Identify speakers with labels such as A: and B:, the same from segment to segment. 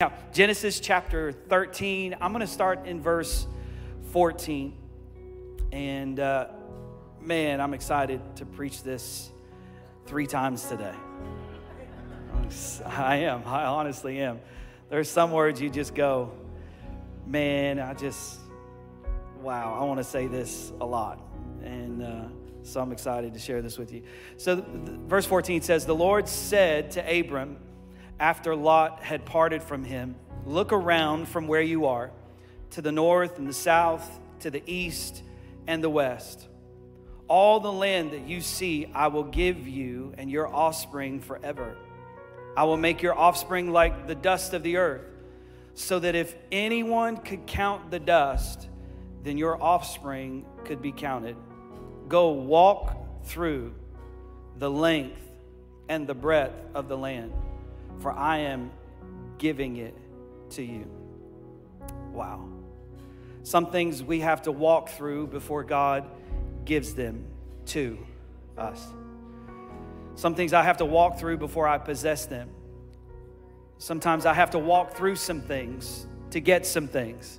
A: Now, Genesis chapter 13, I'm going to start in verse 14. And uh, man, I'm excited to preach this three times today. I am, I honestly am. There's some words you just go, man, I just, wow, I want to say this a lot. And uh, so I'm excited to share this with you. So, verse 14 says, The Lord said to Abram, after Lot had parted from him, Look around from where you are to the north and the south, to the east and the west. All the land that you see, I will give you and your offspring forever. I will make your offspring like the dust of the earth, so that if anyone could count the dust, then your offspring could be counted. Go walk through the length and the breadth of the land for I am giving it to you. Wow. Some things we have to walk through before God gives them to us. Some things I have to walk through before I possess them. Sometimes I have to walk through some things to get some things.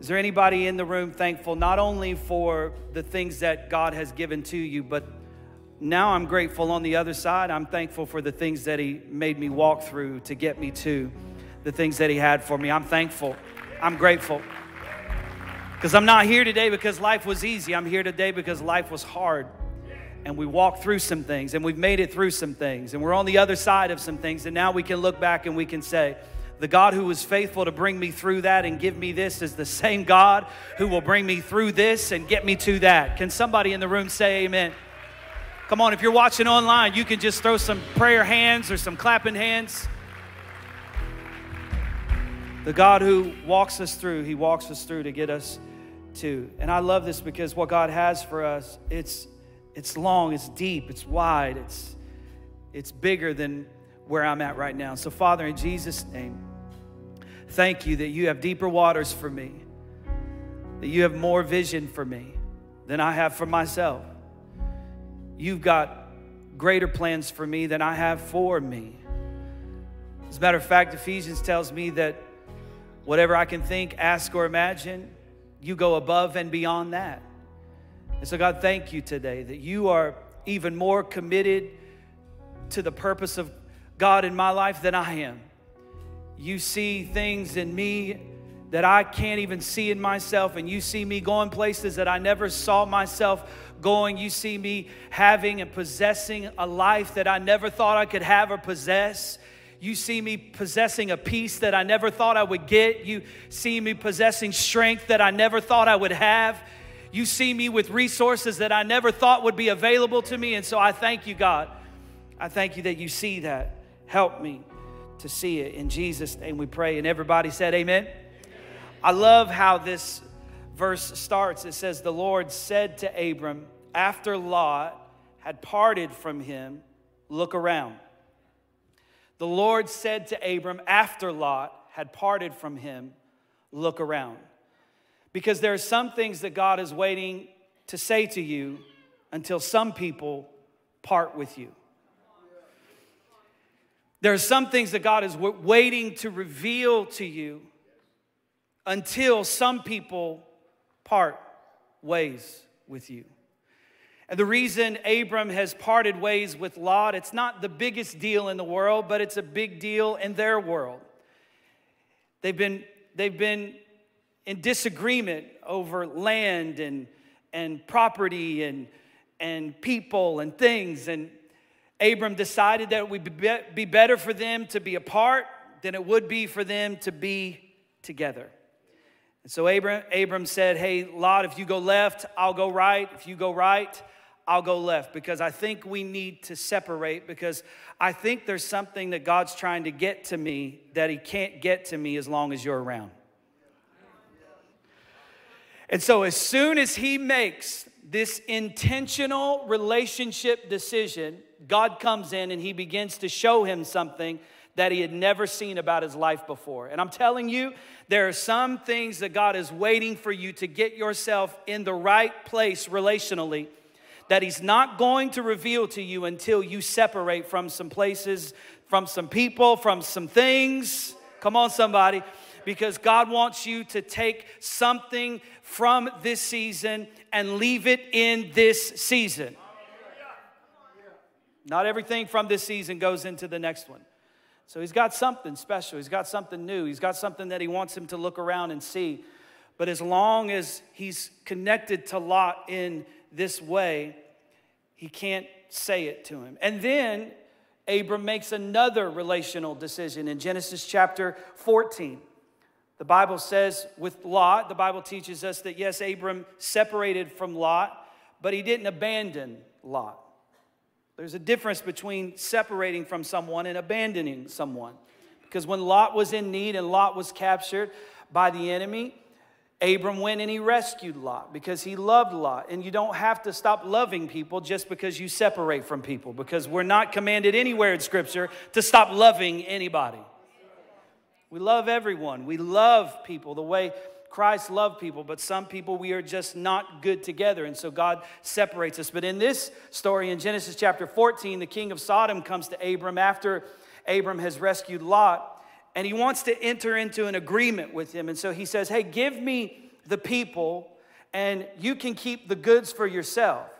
A: Is there anybody in the room thankful not only for the things that God has given to you, but now I'm grateful on the other side. I'm thankful for the things that He made me walk through to get me to the things that He had for me. I'm thankful. I'm grateful. Because I'm not here today because life was easy. I'm here today because life was hard. And we walked through some things and we've made it through some things. And we're on the other side of some things. And now we can look back and we can say, the God who was faithful to bring me through that and give me this is the same God who will bring me through this and get me to that. Can somebody in the room say amen? Come on, if you're watching online, you can just throw some prayer hands or some clapping hands. The God who walks us through, He walks us through to get us to. And I love this because what God has for us, it's it's long, it's deep, it's wide, it's it's bigger than where I'm at right now. So Father, in Jesus' name, thank you that you have deeper waters for me. That you have more vision for me than I have for myself. You've got greater plans for me than I have for me. As a matter of fact, Ephesians tells me that whatever I can think, ask, or imagine, you go above and beyond that. And so, God, thank you today that you are even more committed to the purpose of God in my life than I am. You see things in me that I can't even see in myself, and you see me going places that I never saw myself going. You see me having and possessing a life that I never thought I could have or possess. You see me possessing a peace that I never thought I would get. You see me possessing strength that I never thought I would have. You see me with resources that I never thought would be available to me. And so I thank you, God. I thank you that you see that. Help me to see it. In Jesus' name we pray. And everybody said, Amen. I love how this verse starts. It says, The Lord said to Abram, after Lot had parted from him, Look around. The Lord said to Abram, after Lot had parted from him, Look around. Because there are some things that God is waiting to say to you until some people part with you. There are some things that God is waiting to reveal to you until some people part ways with you. And the reason Abram has parted ways with Lot, it's not the biggest deal in the world, but it's a big deal in their world. They've been, they've been in disagreement over land and, and property and, and people and things. And Abram decided that it would be better for them to be apart than it would be for them to be together. And so Abram, Abram said, Hey, Lot, if you go left, I'll go right. If you go right, I'll go left because I think we need to separate because I think there's something that God's trying to get to me that He can't get to me as long as you're around. And so, as soon as He makes this intentional relationship decision, God comes in and He begins to show him something that he had never seen about his life before. And I'm telling you, there are some things that God is waiting for you to get yourself in the right place relationally that He's not going to reveal to you until you separate from some places, from some people, from some things. Come on, somebody. Because God wants you to take something from this season and leave it in this season. Not everything from this season goes into the next one. So he's got something special. He's got something new. He's got something that he wants him to look around and see. But as long as he's connected to Lot in this way, he can't say it to him. And then Abram makes another relational decision in Genesis chapter 14. The Bible says with Lot, the Bible teaches us that yes, Abram separated from Lot, but he didn't abandon Lot. There's a difference between separating from someone and abandoning someone. Because when Lot was in need and Lot was captured by the enemy, Abram went and he rescued Lot because he loved Lot. And you don't have to stop loving people just because you separate from people, because we're not commanded anywhere in Scripture to stop loving anybody. We love everyone, we love people the way Christ loved people, but some people we are just not good together. And so God separates us. But in this story in Genesis chapter 14, the king of Sodom comes to Abram after Abram has rescued Lot and he wants to enter into an agreement with him. And so he says, Hey, give me the people, and you can keep the goods for yourself.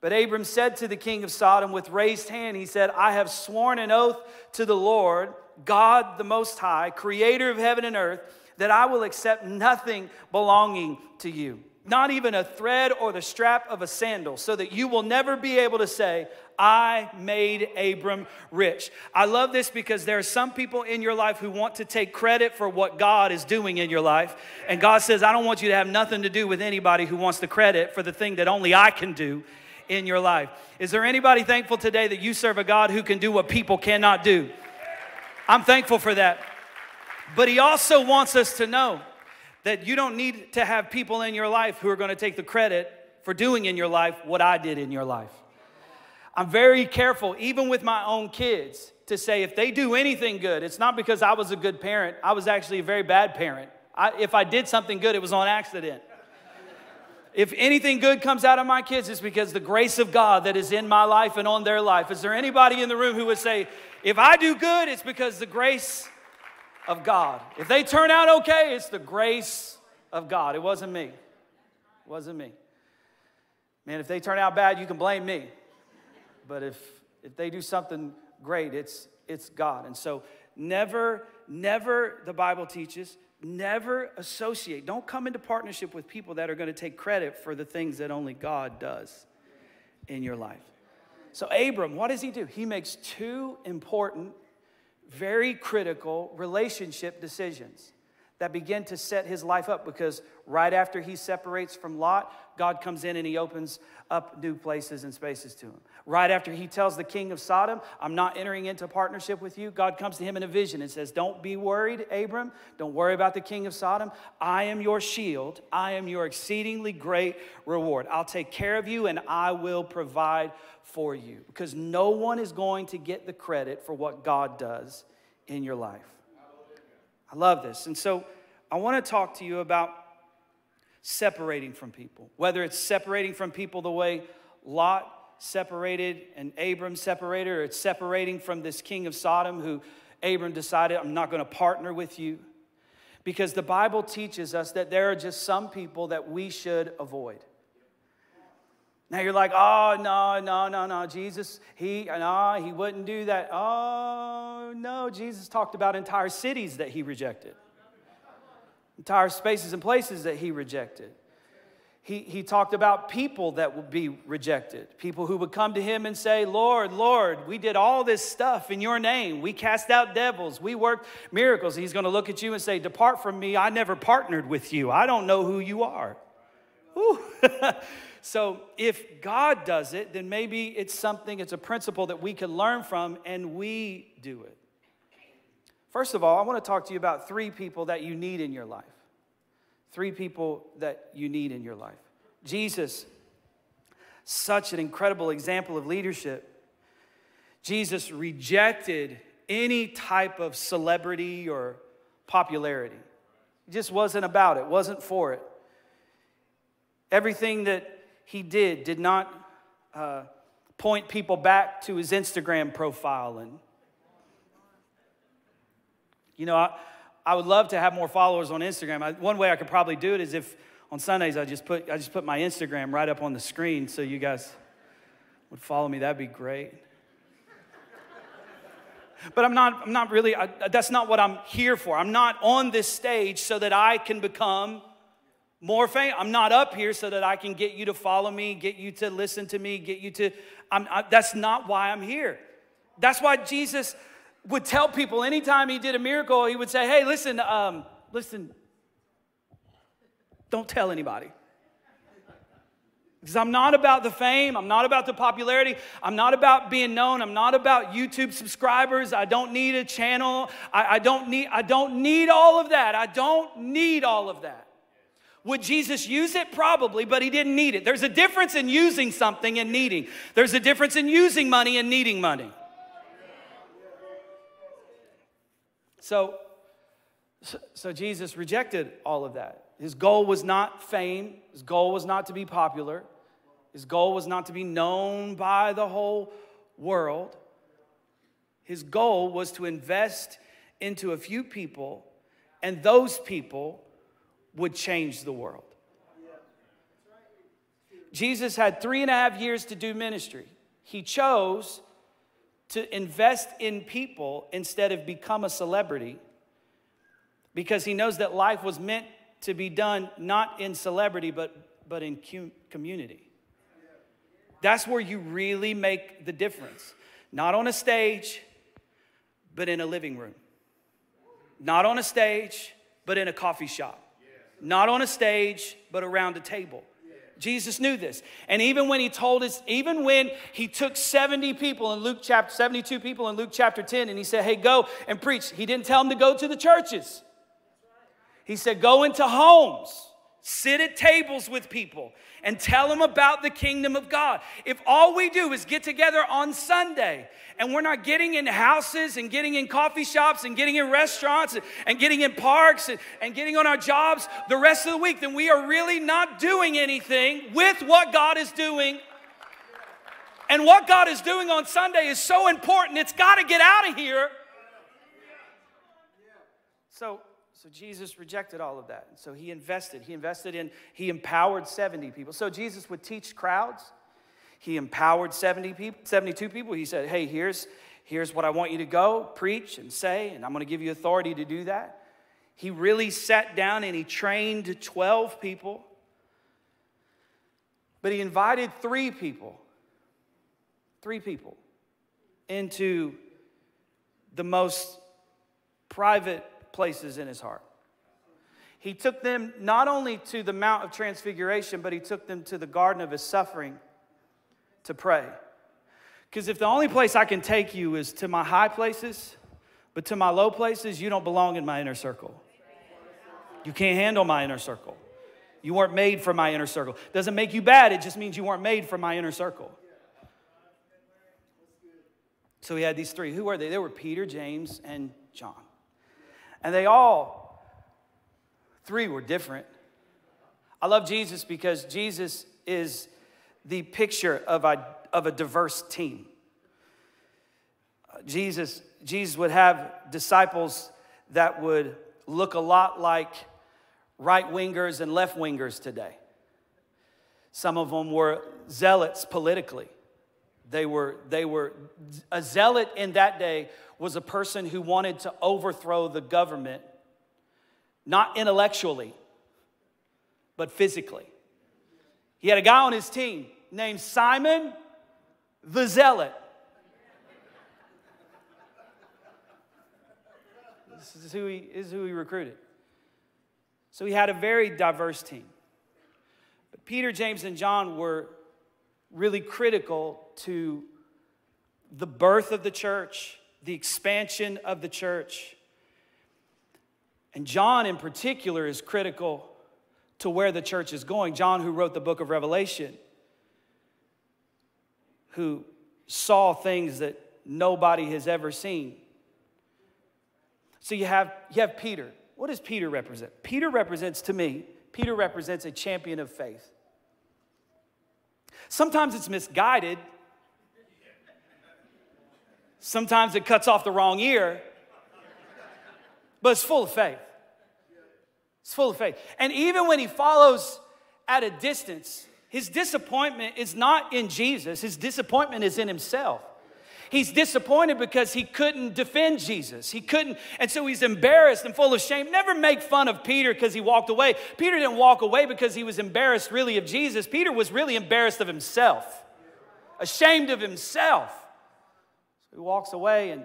A: But Abram said to the king of Sodom with raised hand, He said, I have sworn an oath to the Lord, God the Most High, creator of heaven and earth, that I will accept nothing belonging to you, not even a thread or the strap of a sandal, so that you will never be able to say, I made Abram rich. I love this because there are some people in your life who want to take credit for what God is doing in your life. And God says, I don't want you to have nothing to do with anybody who wants the credit for the thing that only I can do in your life. Is there anybody thankful today that you serve a God who can do what people cannot do? I'm thankful for that. But He also wants us to know that you don't need to have people in your life who are going to take the credit for doing in your life what I did in your life. I'm very careful, even with my own kids, to say if they do anything good, it's not because I was a good parent. I was actually a very bad parent. I, if I did something good, it was on accident. If anything good comes out of my kids, it's because the grace of God that is in my life and on their life. Is there anybody in the room who would say, if I do good, it's because the grace of God? If they turn out okay, it's the grace of God. It wasn't me. It wasn't me. Man, if they turn out bad, you can blame me. But if, if they do something great, it's, it's God. And so never, never, the Bible teaches, never associate. Don't come into partnership with people that are going to take credit for the things that only God does in your life. So, Abram, what does he do? He makes two important, very critical relationship decisions that begin to set his life up because right after he separates from Lot, God comes in and he opens up new places and spaces to him. Right after he tells the king of Sodom, I'm not entering into partnership with you, God comes to him in a vision and says, Don't be worried, Abram. Don't worry about the king of Sodom. I am your shield. I am your exceedingly great reward. I'll take care of you and I will provide for you because no one is going to get the credit for what God does in your life. I love this. And so I want to talk to you about separating from people, whether it's separating from people the way Lot separated and Abram separated, or it's separating from this king of Sodom who Abram decided, I'm not going to partner with you. Because the Bible teaches us that there are just some people that we should avoid. Now you're like, oh, no, no, no, no. Jesus, he, no, he wouldn't do that. Oh, no. Jesus talked about entire cities that he rejected, entire spaces and places that he rejected. He, he talked about people that would be rejected, people who would come to him and say, Lord, Lord, we did all this stuff in your name. We cast out devils, we worked miracles. He's going to look at you and say, Depart from me. I never partnered with you. I don't know who you are. So if God does it, then maybe it's something, it's a principle that we can learn from and we do it. First of all, I want to talk to you about three people that you need in your life. Three people that you need in your life. Jesus, such an incredible example of leadership. Jesus rejected any type of celebrity or popularity. He just wasn't about it, wasn't for it. Everything that he did did not uh, point people back to his Instagram profile and You know, I, I would love to have more followers on Instagram. I, one way I could probably do it is if on Sundays I just put I just put my Instagram right up on the screen so you guys would follow me. That'd be great. But I'm not, I'm not really, I, that's not what I'm here for. I'm not on this stage so that I can become more fame. I'm not up here so that I can get you to follow me, get you to listen to me, get you to, I'm, I, that's not why I'm here. That's why Jesus would tell people anytime he did a miracle, he would say, hey, listen, um, listen, don't tell anybody. Because I'm not about the fame, I'm not about the popularity, I'm not about being known, I'm not about YouTube subscribers, I don't need a channel, I, I, don't, need, I don't need all of that. I don't need all of that. Would Jesus use it? Probably, but he didn't need it. There's a difference in using something and needing. There's a difference in using money and needing money. So, so Jesus rejected all of that. His goal was not fame, his goal was not to be popular. His goal was not to be known by the whole world. His goal was to invest into a few people, and those people would change the world. Jesus had three and a half years to do ministry. He chose to invest in people instead of become a celebrity because he knows that life was meant to be done not in celebrity, but, but in community. That's where you really make the difference. Not on a stage, but in a living room. Not on a stage, but in a coffee shop. Not on a stage, but around a table. Jesus knew this. And even when he told us, even when he took 70 people in Luke chapter, 72 people in Luke chapter 10, and he said, Hey, go and preach. He didn't tell them to go to the churches. He said, Go into homes sit at tables with people and tell them about the kingdom of God. If all we do is get together on Sunday and we're not getting in houses and getting in coffee shops and getting in restaurants and getting in parks and, and getting on our jobs the rest of the week, then we are really not doing anything with what God is doing. And what God is doing on Sunday is so important, it's got to get out of here. So, so Jesus rejected all of that. So he invested. He invested in, he empowered 70 people. So Jesus would teach crowds. He empowered 70 people, 72 people. He said, Hey, here's, here's what I want you to go, preach and say, and I'm going to give you authority to do that. He really sat down and he trained 12 people. But he invited three people, three people, into the most private places in his heart. He took them not only to the Mount of Transfiguration, but he took them to the Garden of his suffering to pray. Because if the only place I can take you is to my high places, but to my low places, you don't belong in my inner circle. You can't handle my inner circle. You weren't made for my inner circle. Doesn't make you bad, it just means you weren't made for my inner circle. So he had these three. Who were they? They were Peter, James, and John. And they all, three were different. I love Jesus because Jesus is the picture of a, of a diverse team. Jesus, Jesus would have disciples that would look a lot like right wingers and left wingers today. Some of them were zealots politically. They were, they were, a zealot in that day was a person who wanted to overthrow the government, not intellectually, but physically. He had a guy on his team named Simon the Zealot. This is who he, is who he recruited. So he had a very diverse team. But Peter, James, and John were really critical to the birth of the church, the expansion of the church. And John, in particular, is critical to where the church is going. John, who wrote the book of Revelation, who saw things that nobody has ever seen. So you have, you have Peter. What does Peter represent? Peter represents, to me, Peter represents a champion of faith. Sometimes it's misguided. Sometimes it cuts off the wrong ear. but it's full of faith. It's full of faith. And even when he follows at a distance, his disappointment is not in Jesus, his disappointment is in himself. He's disappointed because he couldn't defend Jesus. He couldn't, and so he's embarrassed and full of shame. Never make fun of Peter because he walked away. Peter didn't walk away because he was embarrassed really of Jesus. Peter was really embarrassed of himself, ashamed of himself. He walks away and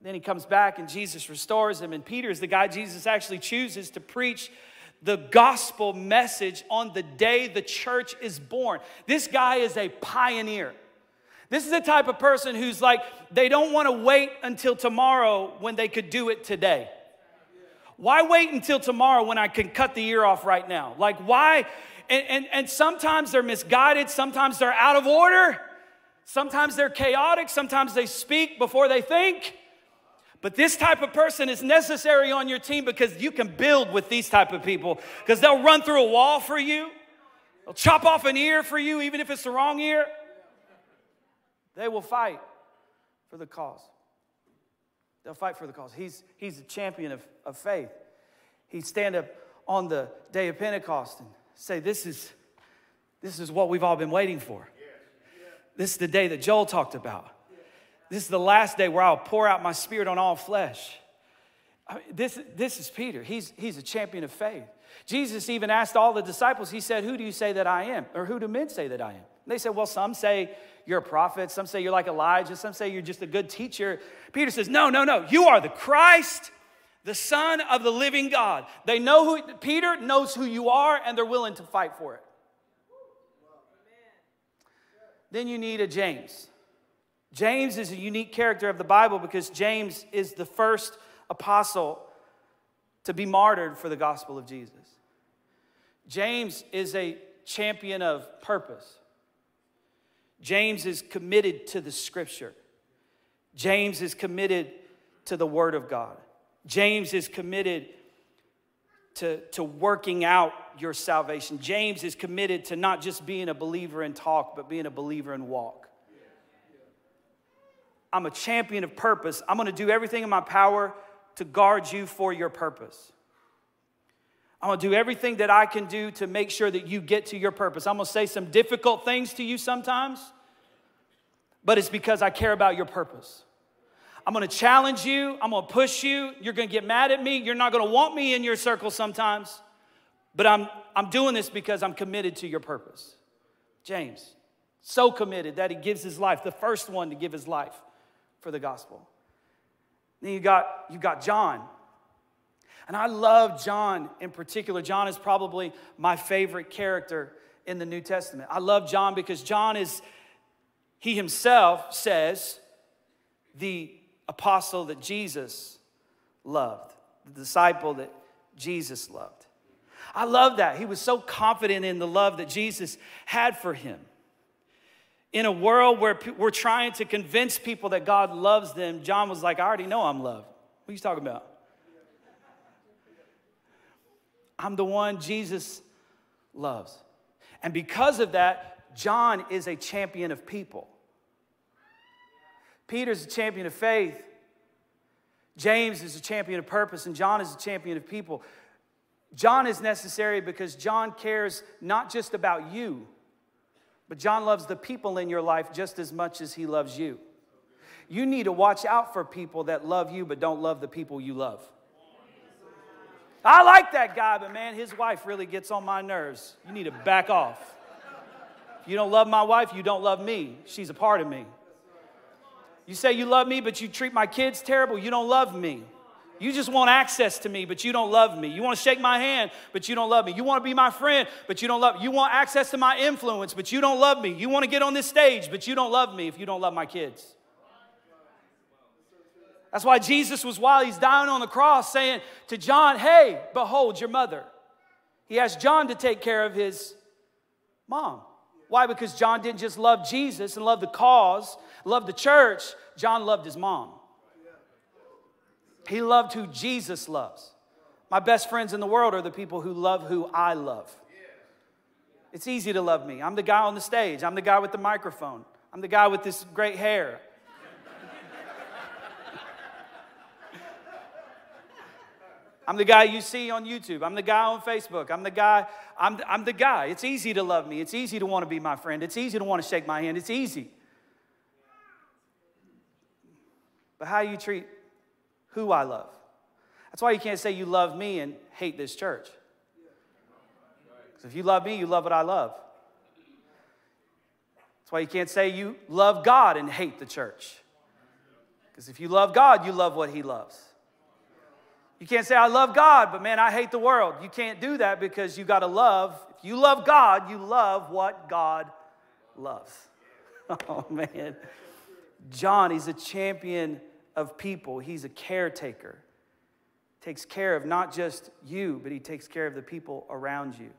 A: then he comes back and Jesus restores him. And Peter is the guy Jesus actually chooses to preach the gospel message on the day the church is born. This guy is a pioneer. This is the type of person who's like, they don't want to wait until tomorrow when they could do it today. Why wait until tomorrow when I can cut the ear off right now? Like, why? And, and, and sometimes they're misguided, sometimes they're out of order, sometimes they're chaotic, sometimes they speak before they think. But this type of person is necessary on your team because you can build with these type of people because they'll run through a wall for you. They'll chop off an ear for you even if it's the wrong ear. They will fight for the cause. They'll fight for the cause. He's, he's a champion of, of faith. He'd stand up on the day of Pentecost and say, This is, this is what we've all been waiting for. This is the day that Joel talked about. This is the last day where I'll pour out my spirit on all flesh. I mean, this, this is Peter. He's, he's a champion of faith. Jesus even asked all the disciples, He said, Who do you say that I am? Or who do men say that I am? And they said, Well, some say you're a prophet. Some say you're like Elijah. Some say you're just a good teacher. Peter says, No, no, no. You are the Christ, the Son of the living God. They know who, Peter knows who you are, and they're willing to fight for it. Then you need a James. James is a unique character of the Bible because James is the first apostle to be martyred for the gospel of Jesus. James is a champion of purpose. James is committed to the scripture. James is committed to the word of God. James is committed to, to working out your salvation. James is committed to not just being a believer in talk, but being a believer in walk. I'm a champion of purpose. I'm gonna do everything in my power to guard you for your purpose. I'm gonna do everything that I can do to make sure that you get to your purpose. I'm gonna say some difficult things to you sometimes, but it's because I care about your purpose. I'm gonna challenge you, I'm gonna push you. You're gonna get mad at me, you're not gonna want me in your circle sometimes, but I'm, I'm doing this because I'm committed to your purpose. James, so committed that he gives his life, the first one to give his life for the gospel. Then you got, you got John. And I love John in particular. John is probably my favorite character in the New Testament. I love John because John is, he himself says, the apostle that Jesus loved, the disciple that Jesus loved. I love that. He was so confident in the love that Jesus had for him. In a world where we're trying to convince people that God loves them, John was like, I already know I'm loved. What are you talking about? I'm the one Jesus loves. And because of that, John is a champion of people. Peter's a champion of faith. James is a champion of purpose, and John is a champion of people. John is necessary because John cares not just about you, but John loves the people in your life just as much as he loves you. You need to watch out for people that love you but don't love the people you love. I like that guy, but man, his wife really gets on my nerves. You need to back off. If you don't love my wife, you don't love me. She's a part of me. You say you love me, but you treat my kids terrible, you don't love me. You just want access to me, but you don't love me. You want to shake my hand, but you don't love me. You want to be my friend, but you don't love me. You want access to my influence, but you don't love me. You want to get on this stage, but you don't love me if you don't love my kids. That's why Jesus was, while he's dying on the cross, saying to John, Hey, behold your mother. He asked John to take care of his mom. Why? Because John didn't just love Jesus and love the cause, love the church, John loved his mom. He loved who Jesus loves. My best friends in the world are the people who love who I love. It's easy to love me. I'm the guy on the stage, I'm the guy with the microphone, I'm the guy with this great hair. I'm the guy you see on YouTube. I'm the guy on Facebook. I'm the guy, I'm, I'm the guy. It's easy to love me. It's easy to want to be my friend. It's easy to want to shake my hand. It's easy. But how you treat who I love. That's why you can't say you love me and hate this church. Because if you love me, you love what I love. That's why you can't say you love God and hate the church. Because if you love God, you love what He loves. You can't say, I love God, but man, I hate the world. You can't do that because you got to love. If you love God, you love what God loves. Oh, man. John, he's a champion of people, he's a caretaker. Takes care of not just you, but he takes care of the people around you.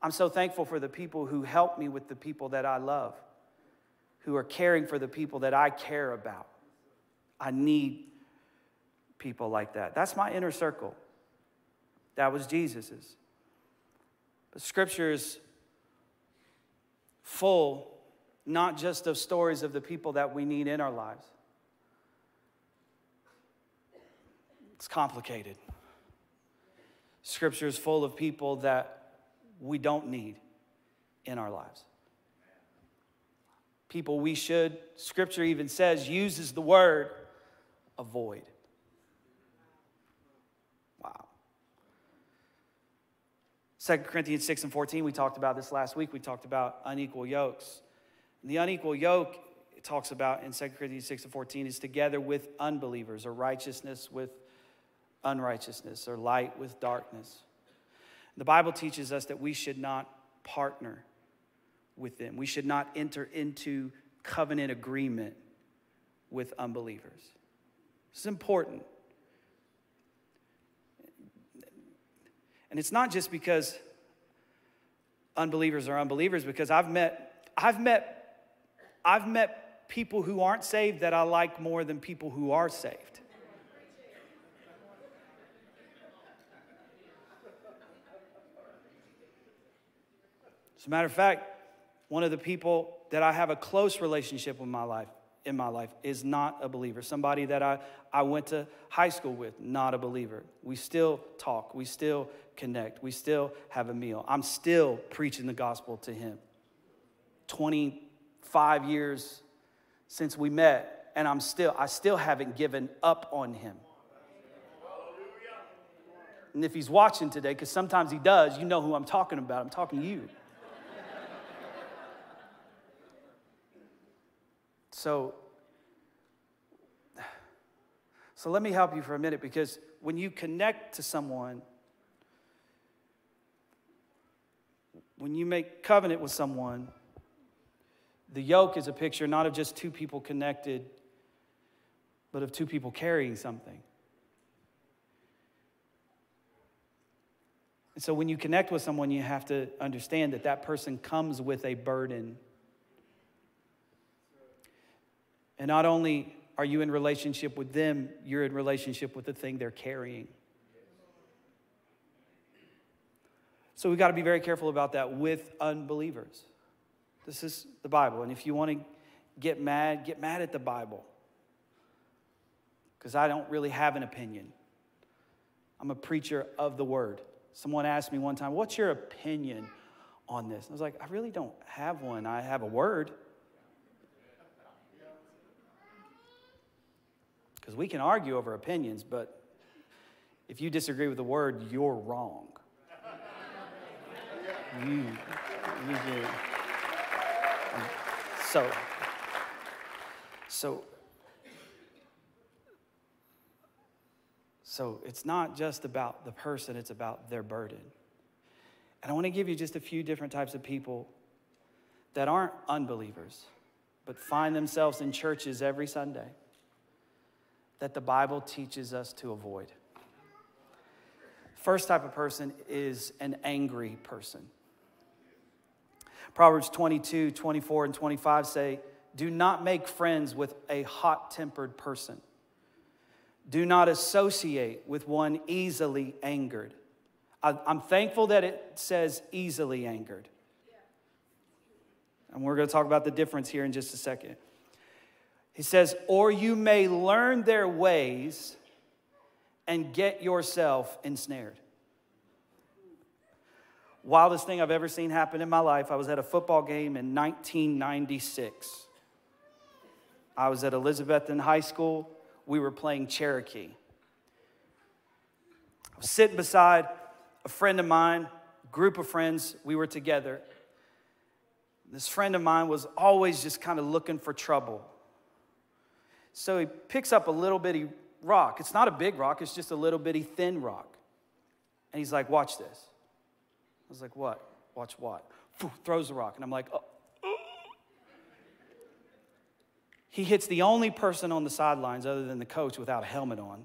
A: I'm so thankful for the people who help me with the people that I love, who are caring for the people that I care about. I need people like that. That's my inner circle. That was Jesus's. The scripture is full not just of stories of the people that we need in our lives. It's complicated. Scripture is full of people that we don't need in our lives. People we should, scripture even says, uses the word avoid. Wow. 2 Corinthians 6 and 14, we talked about this last week. We talked about unequal yokes. And the unequal yoke, it talks about in 2 Corinthians 6 and 14, is together with unbelievers, or righteousness with unrighteousness, or light with darkness. The Bible teaches us that we should not partner with them. We should not enter into covenant agreement with unbelievers. It's important. And it's not just because unbelievers are unbelievers, because I've met, I've met, I've met people who aren't saved that I like more than people who are saved. As a matter of fact, one of the people that I have a close relationship with my life in my life is not a believer. Somebody that I, I went to high school with, not a believer. We still talk, we still connect, we still have a meal. I'm still preaching the gospel to him. 25 years since we met, and I'm still, I still haven't given up on him. And if he's watching today, because sometimes he does, you know who I'm talking about. I'm talking to you. So, so let me help you for a minute because when you connect to someone, when you make covenant with someone, the yoke is a picture not of just two people connected, but of two people carrying something. And so when you connect with someone, you have to understand that that person comes with a burden And not only are you in relationship with them, you're in relationship with the thing they're carrying. So we've got to be very careful about that with unbelievers. This is the Bible. And if you want to get mad, get mad at the Bible. Because I don't really have an opinion. I'm a preacher of the word. Someone asked me one time, What's your opinion on this? I was like, I really don't have one. I have a word. Because we can argue over opinions, but if you disagree with the word, you're wrong. you, you do. So, so, so it's not just about the person, it's about their burden. And I want to give you just a few different types of people that aren't unbelievers, but find themselves in churches every Sunday that the Bible teaches us to avoid. First type of person is an angry person. Proverbs 22, 24, and 25 say, Do not make friends with a hot tempered person. Do not associate with one easily angered. I'm thankful that it says easily angered. And we're going to talk about the difference here in just a second. He says, Or you may learn their ways and get yourself ensnared. Wildest thing I've ever seen happen in my life. I was at a football game in 1996. I was at Elizabethton High School. We were playing Cherokee. I was sitting beside a friend of mine, group of friends. We were together. This friend of mine was always just kind of looking for trouble. So he picks up a little bitty rock. It's not a big rock, it's just a little bitty thin rock. And he's like, Watch this. I was like, What? Watch what? Throws the rock. And I'm like, oh, oh. He hits the only person on the sidelines other than the coach without a helmet on.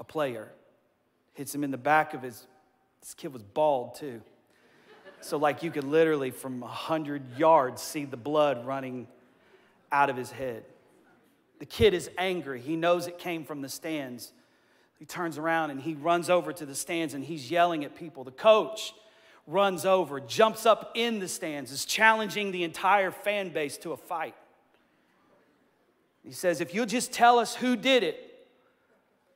A: A player. Hits him in the back of his, this kid was bald too. So, like, you could literally from 100 yards see the blood running out of his head. The kid is angry. He knows it came from the stands. He turns around and he runs over to the stands and he's yelling at people. The coach runs over, jumps up in the stands, is challenging the entire fan base to a fight. He says, If you'll just tell us who did it,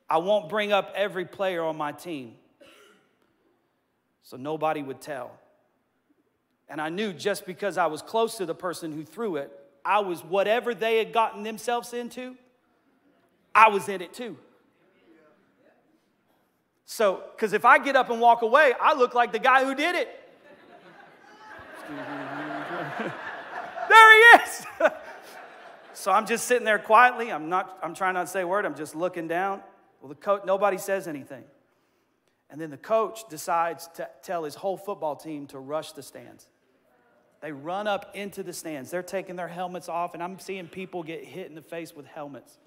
A: I won't bring up every player on my team. So nobody would tell. And I knew just because I was close to the person who threw it, I was whatever they had gotten themselves into, I was in it too. So, because if I get up and walk away, I look like the guy who did it. there he is. so I'm just sitting there quietly. I'm not, I'm trying not to say a word. I'm just looking down. Well, the coach, nobody says anything. And then the coach decides to tell his whole football team to rush the stands. They run up into the stands. They're taking their helmets off, and I'm seeing people get hit in the face with helmets.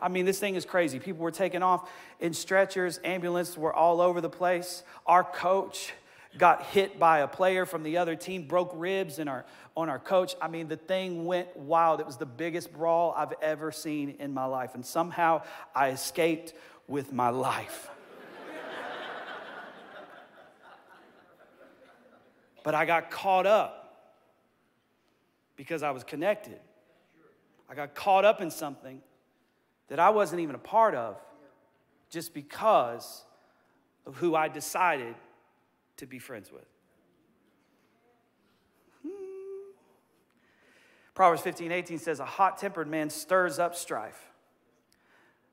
A: I mean, this thing is crazy. People were taken off in stretchers, ambulances were all over the place. Our coach got hit by a player from the other team, broke ribs in our, on our coach. I mean, the thing went wild. It was the biggest brawl I've ever seen in my life. And somehow I escaped with my life. but I got caught up because I was connected. I got caught up in something that I wasn't even a part of just because of who I decided to be friends with. Hmm. Proverbs 15 18 says, A hot tempered man stirs up strife,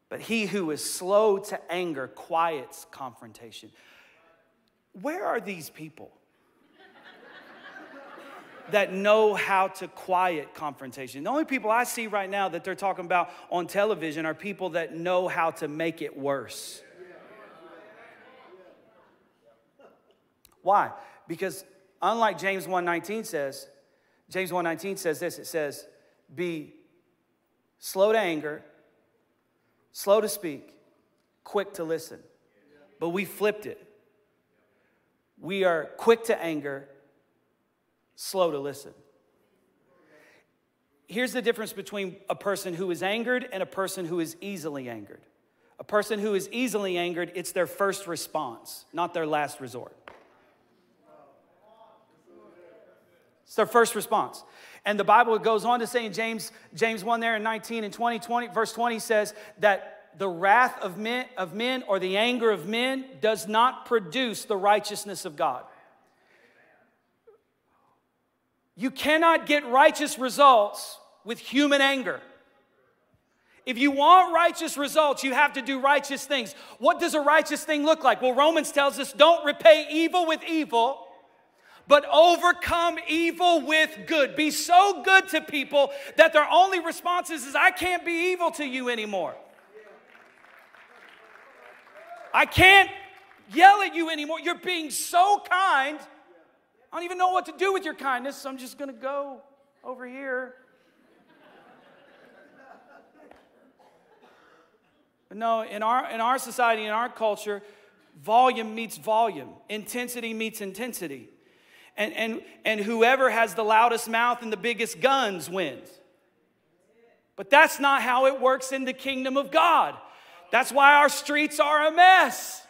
A: but he who is slow to anger quiets confrontation. Where are these people? That know how to quiet confrontation. The only people I see right now that they're talking about on television are people that know how to make it worse. Why? Because unlike James 1:19 says, James 1:19 says this, it says, "Be slow to anger, slow to speak, quick to listen." But we flipped it. We are quick to anger, slow to listen. Here's the difference between a person who is angered and a person who is easily angered. A person who is easily angered, it's their first response, not their last resort. It's their first response. And the Bible goes on to say in James, James 1 there in 19 and 20, 20, verse 20 says that the wrath of men, of men or the anger of men does not produce the righteousness of God. You cannot get righteous results with human anger. If you want righteous results, you have to do righteous things. What does a righteous thing look like? Well, Romans tells us don't repay evil with evil, but overcome evil with good. Be so good to people that their only response is, I can't be evil to you anymore. I can't yell at you anymore. You're being so kind I don't even know what to do with your kindness, so I'm just going to go over here. But no, in our, in our society, in our culture, volume meets volume, intensity meets intensity. And, and, and whoever has the loudest mouth and the biggest guns wins. But that's not how it works in the kingdom of God. That's why our streets are a mess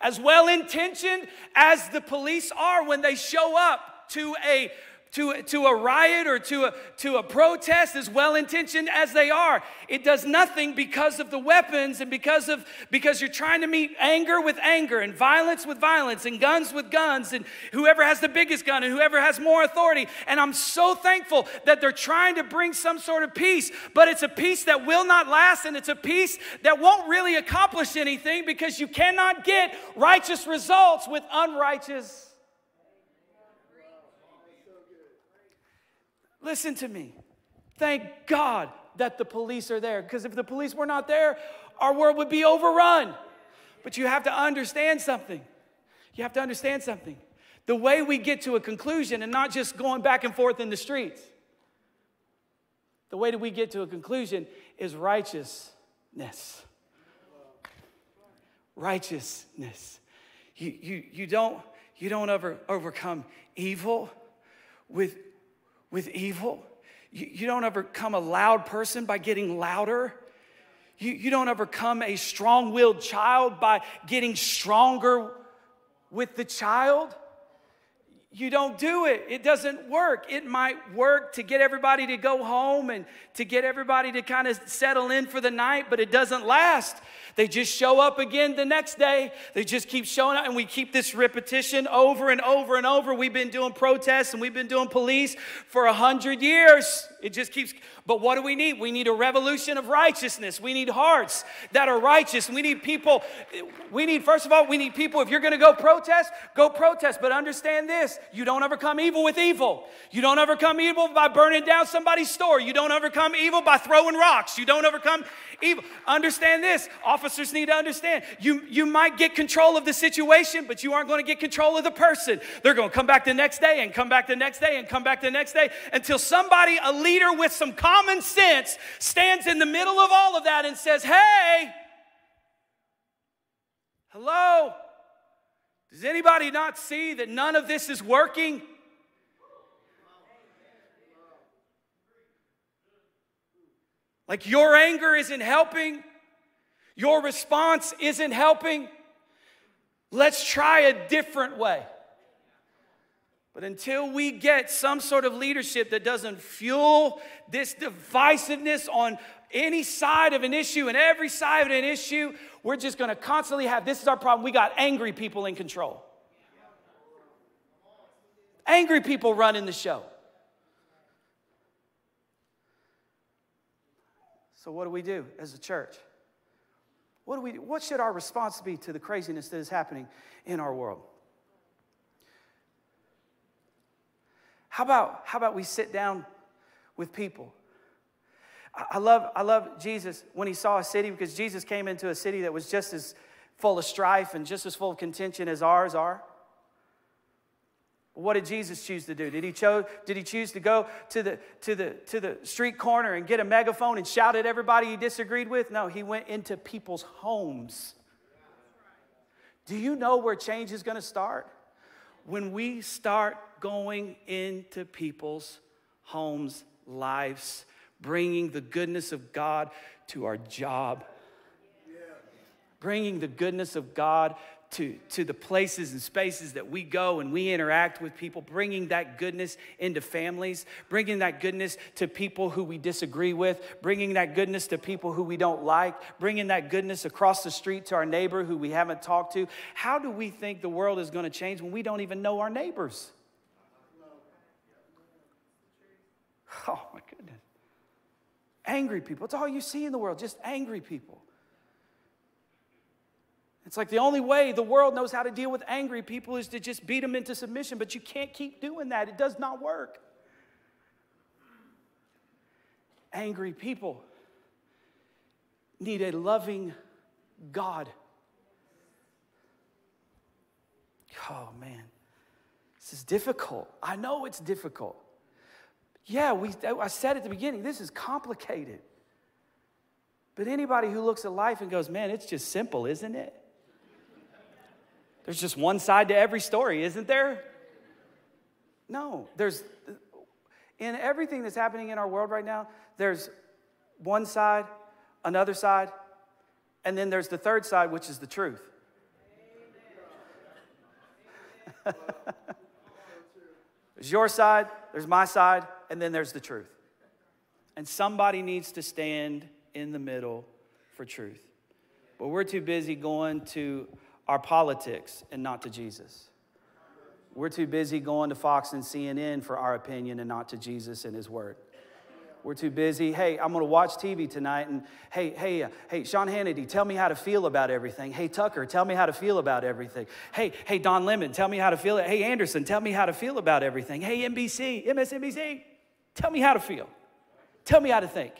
A: as well intentioned as the police are when they show up to a to, to a riot or to a, to a protest, as well intentioned as they are, it does nothing because of the weapons and because, of, because you're trying to meet anger with anger and violence with violence and guns with guns and whoever has the biggest gun and whoever has more authority. And I'm so thankful that they're trying to bring some sort of peace, but it's a peace that will not last and it's a peace that won't really accomplish anything because you cannot get righteous results with unrighteous Listen to me. Thank God that the police are there because if the police were not there, our world would be overrun. But you have to understand something. You have to understand something. The way we get to a conclusion and not just going back and forth in the streets, the way that we get to a conclusion is righteousness. Righteousness. You, you, you, don't, you don't ever overcome evil with with evil. You, you don't overcome a loud person by getting louder. You, you don't overcome a strong willed child by getting stronger with the child. You don't do it. It doesn't work. It might work to get everybody to go home and to get everybody to kind of settle in for the night, but it doesn't last. They just show up again the next day. They just keep showing up, and we keep this repetition over and over and over. We've been doing protests and we've been doing police for a hundred years. It just keeps, but what do we need? We need a revolution of righteousness. We need hearts that are righteous. We need people, we need, first of all, we need people, if you're gonna go protest, go protest. But understand this you don't overcome evil with evil. You don't overcome evil by burning down somebody's store. You don't overcome evil by throwing rocks. You don't overcome evil. Understand this. Officers need to understand. You, you might get control of the situation, but you aren't going to get control of the person. They're going to come back the next day and come back the next day and come back the next day until somebody, a leader with some common sense, stands in the middle of all of that and says, Hey, hello. Does anybody not see that none of this is working? Like your anger isn't helping, your response isn't helping. Let's try a different way. But until we get some sort of leadership that doesn't fuel this divisiveness on any side of an issue and every side of an issue, we're just gonna constantly have this is our problem. We got angry people in control. Angry people running the show. So, what do we do as a church? What, do we, what should our response be to the craziness that is happening in our world? How about, how about we sit down with people? I love, I love Jesus when he saw a city because Jesus came into a city that was just as full of strife and just as full of contention as ours are. What did Jesus choose to do? Did he, cho- did he choose to go to the, to, the, to the street corner and get a megaphone and shout at everybody he disagreed with? No, he went into people's homes. Do you know where change is going to start? When we start going into people's homes, lives, bringing the goodness of God to our job, bringing the goodness of God to, to the places and spaces that we go and we interact with people, bringing that goodness into families, bringing that goodness to people who we disagree with, bringing that goodness to people who we don't like, bringing that goodness across the street to our neighbor who we haven't talked to. How do we think the world is going to change when we don't even know our neighbors? Oh my goodness. Angry people. It's all you see in the world, just angry people. It's like the only way the world knows how to deal with angry people is to just beat them into submission, but you can't keep doing that. It does not work. Angry people need a loving God. Oh, man. This is difficult. I know it's difficult. Yeah, we, I said at the beginning, this is complicated. But anybody who looks at life and goes, man, it's just simple, isn't it? There's just one side to every story, isn't there? No, there's in everything that's happening in our world right now, there's one side, another side, and then there's the third side, which is the truth. there's your side, there's my side, and then there's the truth. And somebody needs to stand in the middle for truth. But we're too busy going to our politics and not to Jesus. We're too busy going to Fox and CNN for our opinion and not to Jesus and His Word. We're too busy. Hey, I'm going to watch TV tonight, and hey, hey, uh, hey, Sean Hannity, tell me how to feel about everything. Hey, Tucker, tell me how to feel about everything. Hey, hey, Don Lemon, tell me how to feel. It. Hey, Anderson, tell me how to feel about everything. Hey, NBC, MSNBC, tell me how to feel. Tell me how to think.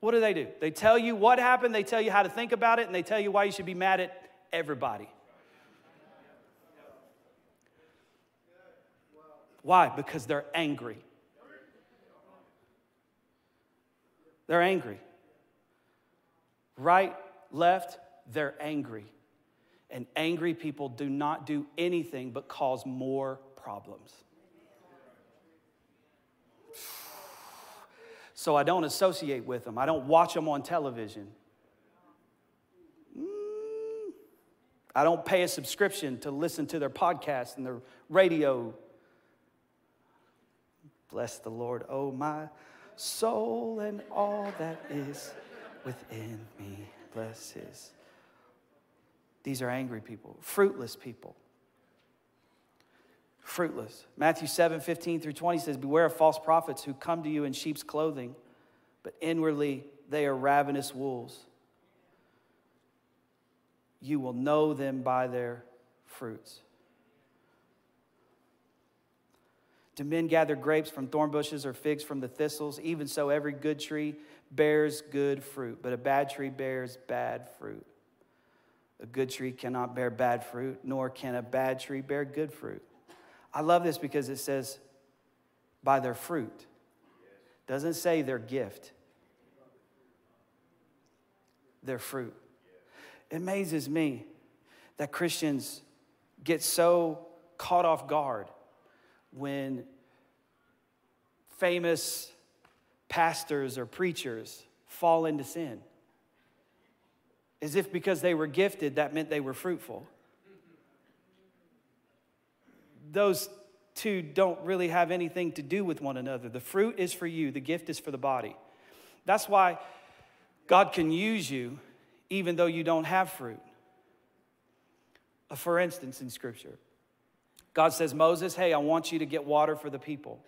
A: What do they do? They tell you what happened, they tell you how to think about it, and they tell you why you should be mad at everybody. Why? Because they're angry. They're angry. Right, left, they're angry. And angry people do not do anything but cause more problems. So I don't associate with them. I don't watch them on television. Mm. I don't pay a subscription to listen to their podcast and their radio. Bless the Lord, oh my soul, and all that is within me. Bless his. These are angry people, fruitless people fruitless. Matthew 7 15 through 20 says, Beware of false prophets who come to you in sheep's clothing, but inwardly they are ravenous wolves. You will know them by their fruits. Do men gather grapes from thorn bushes or figs from the thistles? Even so, every good tree bears good fruit, but a bad tree bears bad fruit. A good tree cannot bear bad fruit, nor can a bad tree bear good fruit. I love this because it says, by their fruit. Doesn't say their gift, their fruit. It amazes me that Christians get so caught off guard when famous pastors or preachers fall into sin. As if because they were gifted, that meant they were fruitful those two don't really have anything to do with one another. The fruit is for you, the gift is for the body. That's why God can use you even though you don't have fruit. Uh, for instance, in Scripture, God says, Moses, hey, I want you to get water for the people.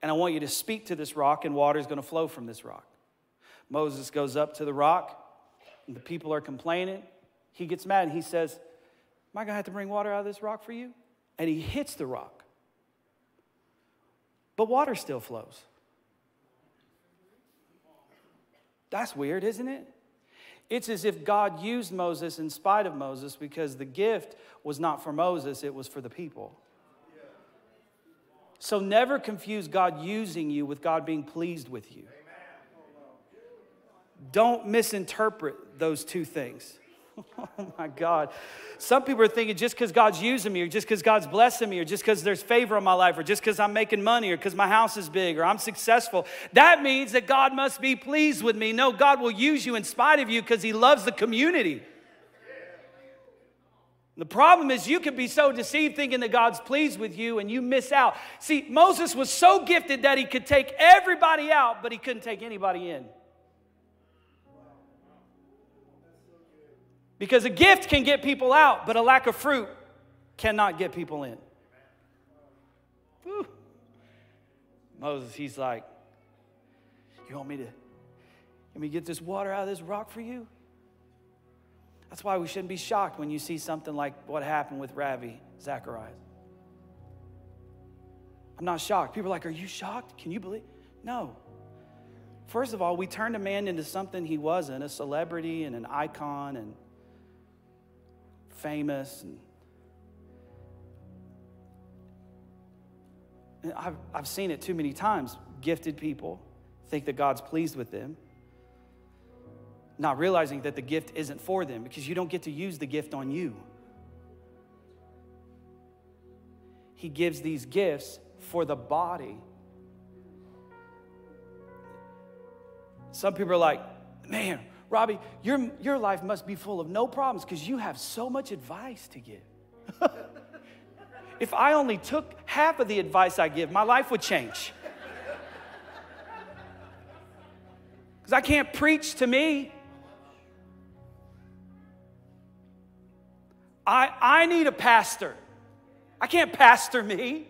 A: And I want you to speak to this rock, and water is going to flow from this rock. Moses goes up to the rock, and the people are complaining. He gets mad and he says, Am I going to have to bring water out of this rock for you? And he hits the rock. But water still flows. That's weird, isn't it? It's as if God used Moses in spite of Moses because the gift was not for Moses, it was for the people. So never confuse God using you with God being pleased with you. Don't misinterpret those two things. Oh my God. Some people are thinking just because God's using me, or just because God's blessing me, or just because there's favor in my life, or just because I'm making money, or because my house is big, or I'm successful, that means that God must be pleased with me. No, God will use you in spite of you because He loves the community. The problem is, you can be so deceived thinking that God's pleased with you and you miss out. See, Moses was so gifted that he could take everybody out, but he couldn't take anybody in. Because a gift can get people out, but a lack of fruit cannot get people in. Whew. Moses, he's like, You want me to let me get this water out of this rock for you? That's why we shouldn't be shocked when you see something like what happened with Ravi Zacharias. I'm not shocked. People are like, Are you shocked? Can you believe? No. First of all, we turned a man into something he wasn't a celebrity and an icon and famous. And, I've, I've seen it too many times. Gifted people think that God's pleased with them, not realizing that the gift isn't for them because you don't get to use the gift on you. He gives these gifts for the body. Some people are like, man, Robbie, your, your life must be full of no problems because you have so much advice to give. if I only took half of the advice I give, my life would change. Because I can't preach to me. I, I need a pastor. I can't pastor me.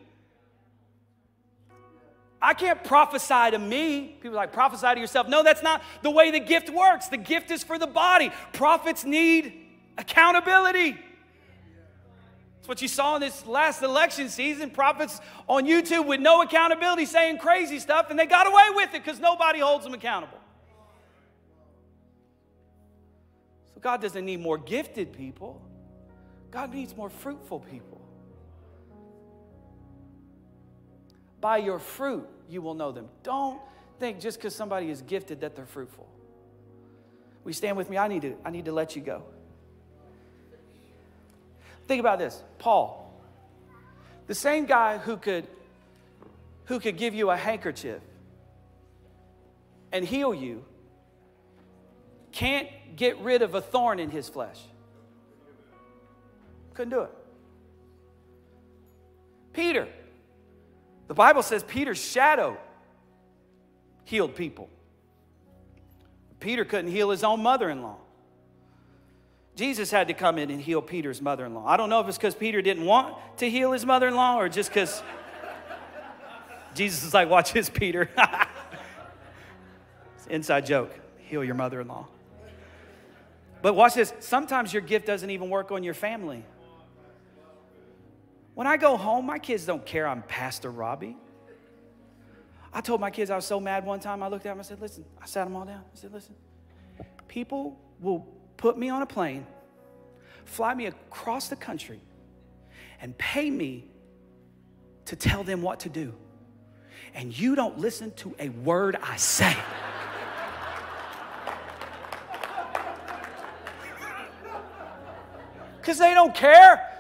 A: I can't prophesy to me. People like, prophesy to yourself. No, that's not the way the gift works. The gift is for the body. Prophets need accountability. That's what you saw in this last election season. Prophets on YouTube with no accountability saying crazy stuff, and they got away with it because nobody holds them accountable. So God doesn't need more gifted people, God needs more fruitful people. By your fruit, you will know them. Don't think just because somebody is gifted that they're fruitful. We stand with me? I need to, I need to let you go. Think about this Paul, the same guy who could, who could give you a handkerchief and heal you, can't get rid of a thorn in his flesh. Couldn't do it. Peter, the Bible says Peter's shadow healed people. Peter couldn't heal his own mother in law. Jesus had to come in and heal Peter's mother in law. I don't know if it's because Peter didn't want to heal his mother in law or just because Jesus is like, watch this, Peter. it's inside joke. Heal your mother in law. But watch this. Sometimes your gift doesn't even work on your family. When I go home, my kids don't care I'm Pastor Robbie. I told my kids I was so mad one time. I looked at them. I said, listen, I sat them all down. I said, listen, people will put me on a plane, fly me across the country, and pay me to tell them what to do. And you don't listen to a word I say. Because they don't care.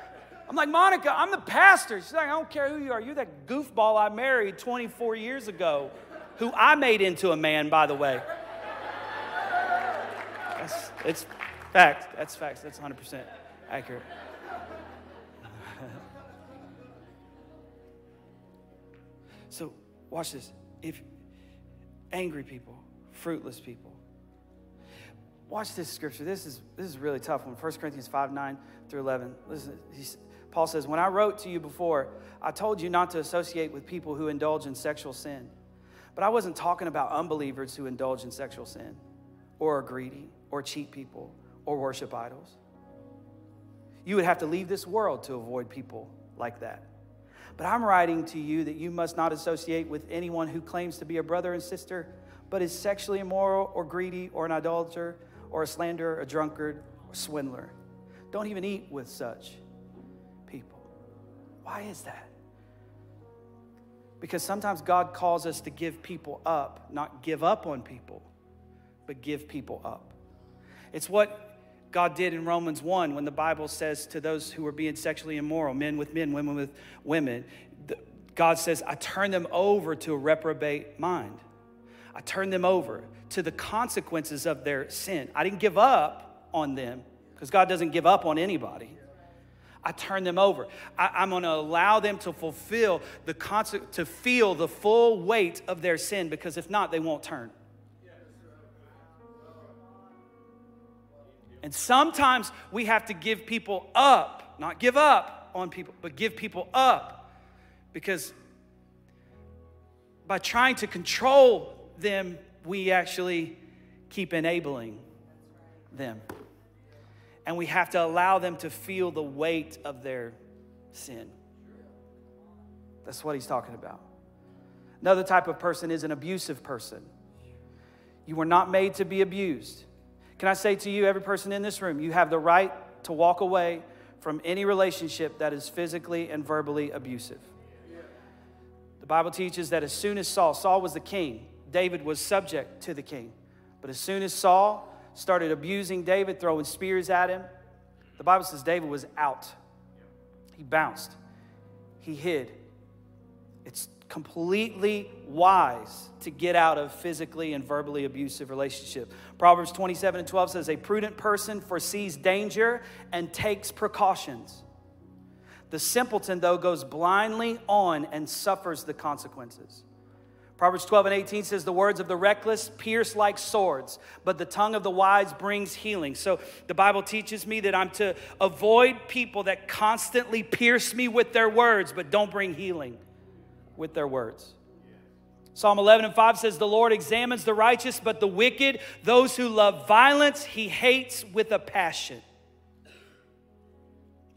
A: I'm like, Monica, I'm the pastor. She's like, I don't care who you are. You're that goofball I married 24 years ago, who I made into a man, by the way. That's, it's Fact. That's facts. That's 100% accurate. so, watch this. If angry people, fruitless people, watch this scripture. This is this is really tough one. 1 Corinthians 5 9 through 11. Listen, Paul says, When I wrote to you before, I told you not to associate with people who indulge in sexual sin. But I wasn't talking about unbelievers who indulge in sexual sin, or are greedy, or cheat people or worship idols. You would have to leave this world to avoid people like that. But I'm writing to you that you must not associate with anyone who claims to be a brother and sister, but is sexually immoral or greedy or an idolater or a slanderer, a drunkard, or swindler. Don't even eat with such. Why is that? Because sometimes God calls us to give people up, not give up on people, but give people up. It's what God did in Romans 1 when the Bible says to those who are being sexually immoral, men with men, women with women, God says, I turn them over to a reprobate mind. I turn them over to the consequences of their sin. I didn't give up on them because God doesn't give up on anybody. I turn them over. I, am going to allow them to fulfill the concept, to feel the full weight of their sin because if not, they won't turn. And sometimes we have to give people up, not give up on people, but give people up. Because by trying to control them, we actually keep enabling them. And we have to allow them to feel the weight of their sin. That's what he's talking about. Another type of person is an abusive person. You were not made to be abused. Can I say to you, every person in this room, you have the right to walk away from any relationship that is physically and verbally abusive. The Bible teaches that as soon as Saul, Saul was the king, David was subject to the king. But as soon as Saul started abusing David, throwing spears at him, the Bible says David was out. He bounced, he hid. It's completely wise to get out of physically and verbally abusive relationship. Proverbs 27 and 12 says, A prudent person foresees danger and takes precautions. The simpleton, though, goes blindly on and suffers the consequences. Proverbs 12 and 18 says, The words of the reckless pierce like swords, but the tongue of the wise brings healing. So the Bible teaches me that I'm to avoid people that constantly pierce me with their words, but don't bring healing with their words. Psalm 11 and 5 says, The Lord examines the righteous, but the wicked, those who love violence, he hates with a passion.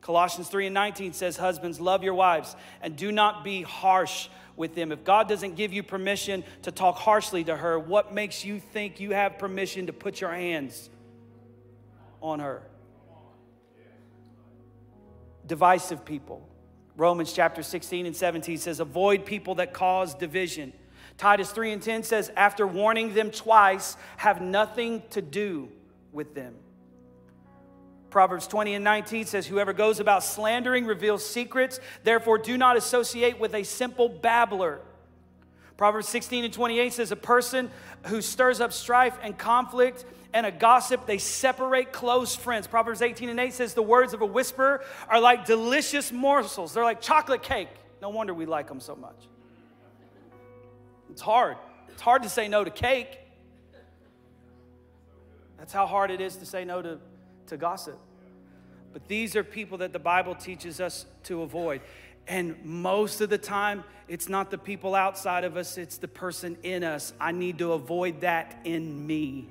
A: Colossians 3 and 19 says, Husbands, love your wives and do not be harsh with them. If God doesn't give you permission to talk harshly to her, what makes you think you have permission to put your hands on her? Divisive people. Romans chapter 16 and 17 says, Avoid people that cause division. Titus 3 and 10 says, After warning them twice, have nothing to do with them. Proverbs 20 and 19 says, Whoever goes about slandering reveals secrets, therefore do not associate with a simple babbler. Proverbs 16 and 28 says, A person who stirs up strife and conflict and a gossip, they separate close friends. Proverbs 18 and 8 says, The words of a whisperer are like delicious morsels, they're like chocolate cake. No wonder we like them so much. It's hard. It's hard to say no to cake. That's how hard it is to say no to to gossip. But these are people that the Bible teaches us to avoid. And most of the time, it's not the people outside of us, it's the person in us. I need to avoid that in me.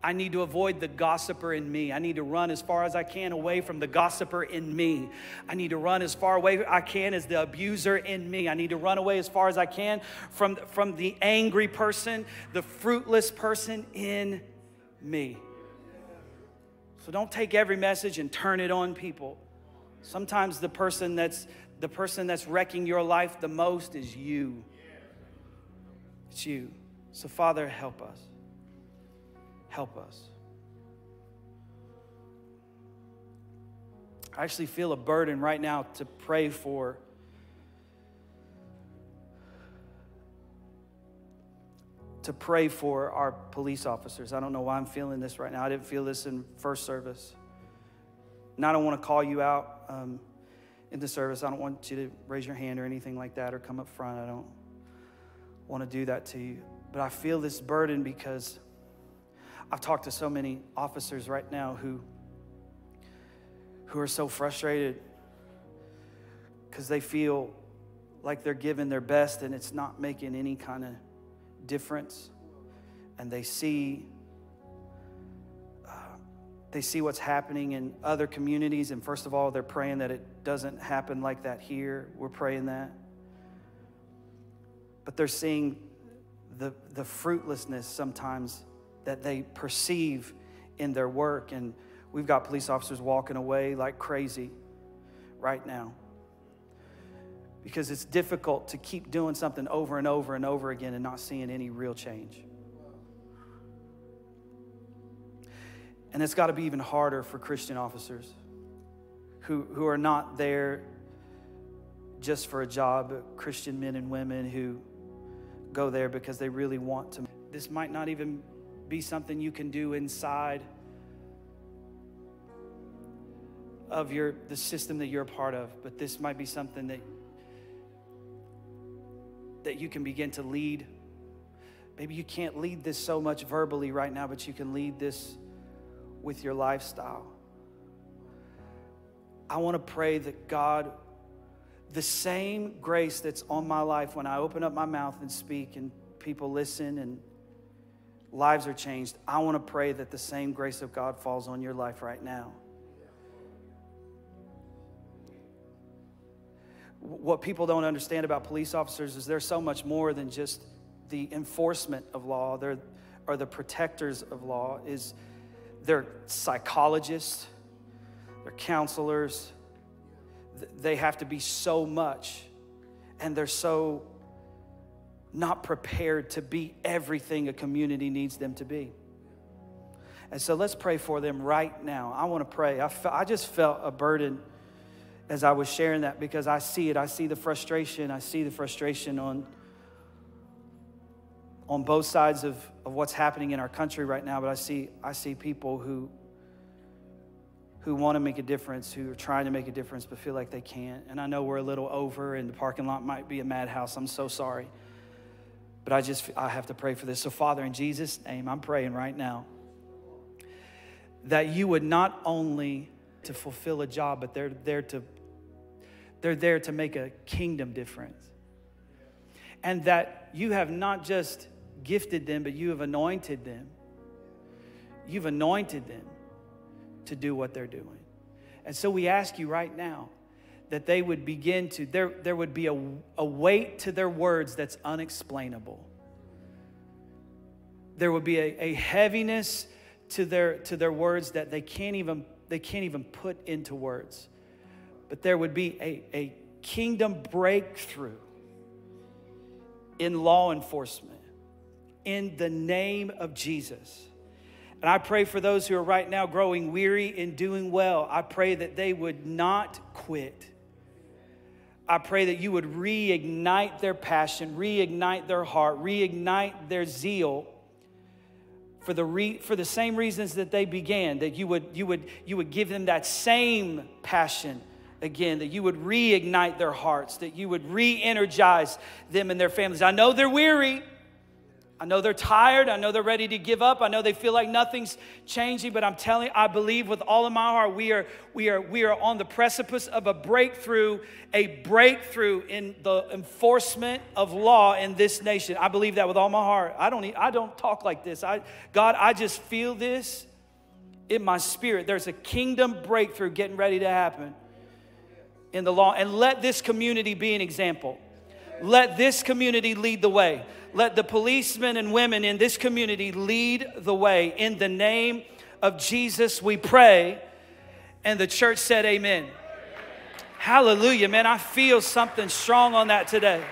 A: I need to avoid the gossiper in me. I need to run as far as I can away from the gossiper in me. I need to run as far away I can as the abuser in me. I need to run away as far as I can from, from the angry person, the fruitless person in me. So don't take every message and turn it on people. Sometimes the person that's the person that's wrecking your life the most is you. It's you. So Father, help us. Help us. I actually feel a burden right now to pray for to pray for our police officers. I don't know why I'm feeling this right now. I didn't feel this in first service. And I don't want to call you out um, in the service. I don't want you to raise your hand or anything like that or come up front. I don't want to do that to you. But I feel this burden because I've talked to so many officers right now who, who are so frustrated because they feel like they're giving their best and it's not making any kind of difference and they see uh, they see what's happening in other communities and first of all they're praying that it doesn't happen like that here. We're praying that. But they're seeing the, the fruitlessness sometimes that they perceive in their work and we've got police officers walking away like crazy right now because it's difficult to keep doing something over and over and over again and not seeing any real change. And it's got to be even harder for Christian officers who, who are not there just for a job, Christian men and women who go there because they really want to. This might not even be something you can do inside of your the system that you're a part of, but this might be something that that you can begin to lead. Maybe you can't lead this so much verbally right now, but you can lead this with your lifestyle. I want to pray that God, the same grace that's on my life when I open up my mouth and speak and people listen and lives are changed, I want to pray that the same grace of God falls on your life right now. What people don't understand about police officers is they're so much more than just the enforcement of law. They're or the protectors of law is they're psychologists they're counselors. They have to be so much and they're so not prepared to be everything a community needs them to be. And so let's pray for them right now. I want to pray. I, I just felt a burden as I was sharing that because I see it. I see the frustration. I see the frustration on, on both sides of, of what's happening in our country right now, but I see, I see people who, who want to make a difference, who are trying to make a difference but feel like they can't. And I know we're a little over and the parking lot might be a madhouse. I'm so sorry. But I just I have to pray for this. So Father, in Jesus' name, I'm praying right now that you would not only to fulfill a job, but they're there to they're there to make a kingdom difference. And that you have not just gifted them, but you have anointed them. You've anointed them to do what they're doing. And so we ask you right now that they would begin to, there, there would be a, a weight to their words that's unexplainable. There would be a, a heaviness to their, to their words that they can't even, they can't even put into words. But there would be a, a kingdom breakthrough in law enforcement in the name of Jesus. And I pray for those who are right now growing weary in doing well. I pray that they would not quit. I pray that you would reignite their passion, reignite their heart, reignite their zeal for the, re, for the same reasons that they began, that you would, you, would, you would give them that same passion again, that you would reignite their hearts, that you would re energize them and their families. I know they're weary. I know they're tired. I know they're ready to give up. I know they feel like nothing's changing, but I'm telling I believe with all of my heart we are, we are, we are on the precipice of a breakthrough, a breakthrough in the enforcement of law in this nation. I believe that with all my heart. I don't, I don't talk like this. I, God, I just feel this in my spirit. There's a kingdom breakthrough getting ready to happen in the law. And let this community be an example. Let this community lead the way. Let the policemen and women in this community lead the way. In the name of Jesus, we pray. And the church said, Amen. Hallelujah, man. I feel something strong on that today.